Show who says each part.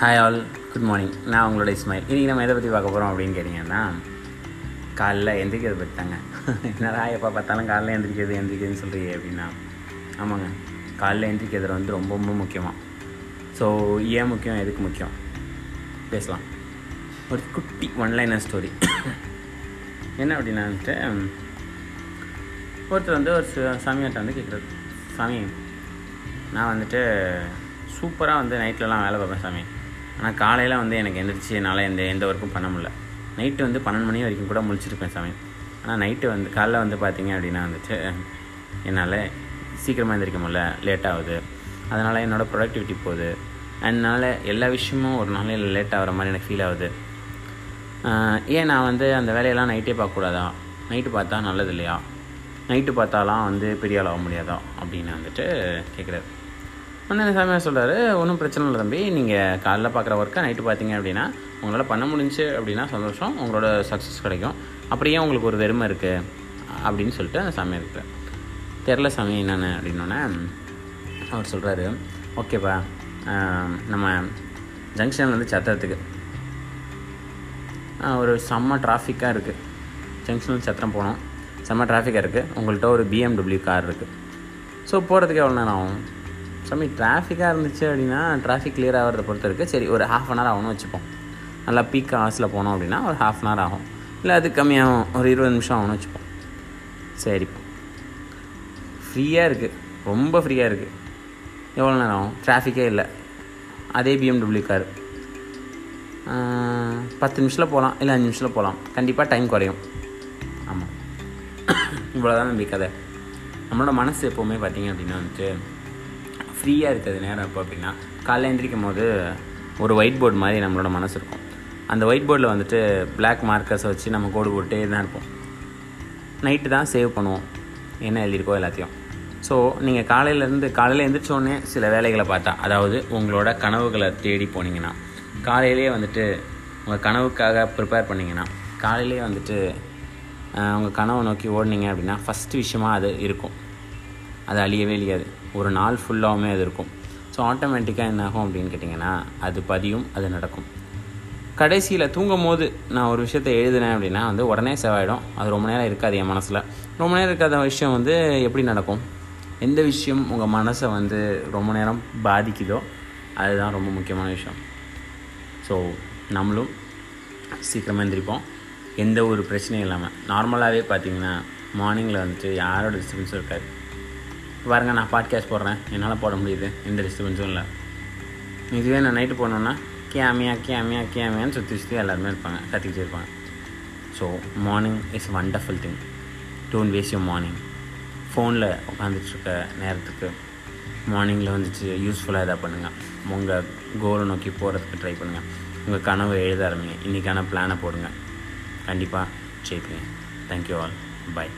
Speaker 1: Hi all good morning நான் உங்களுடைய இஸ்மாயில். இன்றைக்கி நம்ம எதை பற்றி பார்க்க போகிறோம் அப்படின்னு கேட்டிங்கன்னா காலைல எந்திரிக்கிறது பற்றிட்டாங்க என்னடா எப்போ பார்த்தாலும் காலைல எந்திரிக்கிறது எந்திரிக்கிறதுன்னு சொல்கிறீங்க அப்படின்னா ஆமாங்க. காலைல எந்திரிக்கிறது வந்து ரொம்ப ரொம்ப முக்கியமாக ஸோ ஏன் முக்கியம் எதுக்கு முக்கியம்? பேசலாம். ஒரு குட்டி ஒன்லைனர் ஸ்டோரி என்ன அப்படின்னா வந்துட்டு ஒருத்தர் வந்து ஒரு சாமியார்ட்ட வந்து கேட்குறது சாமி நான் வந்துட்டு சூப்பராக வந்து நைட்லலாம் வேலை பார்ப்பேன் சாமி. ஆனால் காலையில் வந்து எனக்கு எந்திரிச்சு என்னால் எந்த எந்த ஒர்க்கும் பண்ண முடியல. நைட்டு வந்து பன்னெண்டு மணி வரைக்கும் கூட முழிச்சிருப்பேன் சமயம் ஆனால் நைட்டு வந்து காலைல வந்து பார்த்தீங்க அப்படின்னா வந்துட்டு என்னால் சீக்கிரமாக எந்திரிக்க முடியல லேட் ஆகுது. அதனால் என்னோடய ப்ரொடக்டிவிட்டி போகுது. அதனால் எல்லா விஷயமும் ஒரு நாளையில் லேட் ஆகிற மாதிரி எனக்கு ஃபீல் ஆகுது. ஏன் நான் வந்து அந்த வேலையெல்லாம் நைட்டே பார்க்கக்கூடாதா? நைட்டு பார்த்தா நல்லது இல்லையா? நைட்டு பார்த்தாலாம் வந்து பெரிய ஆள் ஆக முடியாதா? அப்படின்னு வந்துட்டு கேட்குறாரு உடனே சாமியார் சொல்கிறாரு ஒன்றும் பிரச்சனை இல்லை தம்பி. நீங்கள் காலைல பார்க்குற ஒர்க்கை நைட்டு பார்த்தீங்க அப்படின்னா உங்களால் பண்ண முடிஞ்சு அப்படின்னா சந்தோஷம். உங்களோட சக்ஸஸ் கிடைக்கும். அப்படியே உங்களுக்கு ஒரு வெறுமை இருக்குது அப்படின்னு சொல்லிட்டு அந்த சாமியார் இருக்கிறார் தெரில சாமி என்னென்னு? அப்படின்னோடனே அவர் சொல்கிறாரு ஓகேப்பா நம்ம ஜங்ஷன் வந்து சத்திரத்துக்கு. ஒரு செம்ம டிராஃபிக்காக இருக்குது ஜங்ஷனில் சத்திரம் போனோம். செம்ம டிராஃபிக்காக இருக்குது உங்கள்கிட்ட ஒரு பிஎம்டபிள்யூ கார் இருக்குது ஸோ போகிறதுக்கு எவ்வளோ நேரம் ஆகும்? சாமி டிராஃபிக்காக இருந்துச்சு அப்படின்னா டிராஃபிக் கிளியர் ஆகிறத பொறுத்த இருக்குது சரி ஒரு ஹாஃப் அன் ஹவர் ஆகணும் வச்சுப்போம். நல்லா பீக் ஹவர்ஸில் போனோம் அப்படின்னா ஒரு ஹாஃப் அன் ஹவர் ஆகும். இல்லை அது கம்மியாகும். ஒரு இருபது நிமிஷம் ஆகணும் வச்சுப்போம். சரிப்பா ஃப்ரீயாக இருக்குது ரொம்ப ஃப்ரீயாக இருக்குது எவ்வளோ நேரம் ஆகும்? டிராஃபிக்கே இல்லை. அதே பிஎம்டபிள்யூ கார் பத்து நிமிஷத்தில் போகலாம். இல்லை அஞ்சு நிமிஷத்தில் போகலாம். கண்டிப்பாக டைம் குறையும். ஆமாம் இவ்வளோதான் நம்பி கதை. நம்மளோட மனசு எப்போவுமே பார்த்தீங்க அப்படின்னா வந்துட்டு ஃப்ரீயாக இருக்கிறது நேரம் எப்போ அப்படின்னா காலைல எந்திரிக்கும் போது ஒரு ஒயிட் போர்டு மாதிரி நம்மளோட மனசு இருக்கும். அந்த ஒயிட் போர்டில் வந்துட்டு பிளாக் மார்க்கர்ஸை வச்சு நம்ம கோடு போட்டே தான் இருப்போம். நைட்டு தான் சேவ் பண்ணுவோம். என்ன எழுதியிருக்கோ எல்லாத்தையும். ஸோ நீங்கள் காலையிலேருந்து காலையில் எழுந்திரிச்சோன்னே சில வேலைகளை பார்த்தா அதாவது உங்களோட கனவுகளை தேடி போனீங்கன்னா காலையிலேயே வந்துட்டு உங்கள் கனவுக்காக ப்ரிப்பேர் பண்ணிங்கன்னா காலையிலேயே வந்துட்டு உங்கள் கனவை நோக்கி ஓடுனீங்க அப்படின்னா ஃபஸ்ட்டு விஷயமாக அது இருக்கும். அது அழியவே அழியாது. ஒரு நாள் ஃபுல்லாகவுமே அது இருக்கும். ஸோ ஆட்டோமேட்டிக்காக என்ன ஆகும் அப்படின்னு கேட்டிங்கன்னா அது பதியும் அது நடக்கும். கடைசியில் தூங்கும் போது நான் ஒரு விஷயத்தை எழுதினேன் அப்படின்னா வந்து உடனே செவாயிடும் அது ரொம்ப நேரம் இருக்காது என் மனசில். ரொம்ப நேரம் இருக்காத விஷயம் வந்து எப்படி நடக்கும்? எந்த விஷயம் உங்கள் மனசை வந்து ரொம்ப நேரம் பாதிக்குதோ அதுதான் ரொம்ப முக்கியமான விஷயம். ஸோ நம்மளும் சீக்கிரமாக எந்திரிப்போம். எந்த ஒரு பிரச்சனையும் இல்லாமல் நார்மலாகவே பார்த்தீங்கன்னா மார்னிங்கில் வந்துட்டு யாரோட டிஸ்டர்பன்ஸும் இருக்காது. பாருங்க நான் பாட்காஸ்ட் போடுறேன். என்னால் போட முடியுது. எந்த டிஸ்டர்பன்ஸும் இல்லை. இதுவே நான் நைட்டு போனோன்னா கேமியா கேமியா கேமியான்னு சுற்றி சுற்றி எல்லாருமே இருப்பாங்க. கத்திக்கிட்டு இருப்பாங்க. So morning is wonderful thing don't waste you morning ஃபோனில் உட்காந்துட்ருக்க நேரத்துக்கு மார்னிங்கில் வந்துட்டு யூஸ்ஃபுல்லாக எதாவது பண்ணுங்கள் உங்கள் கோலை நோக்கி போகிறதுக்கு ட்ரை பண்ணுங்கள் உங்கள் கனவை எழுத ஆரம்பிங்க. இன்றைக்கான பிளானை போடுங்க. கண்டிப்பாக ஜெயிப்பீங்க. Thank you all by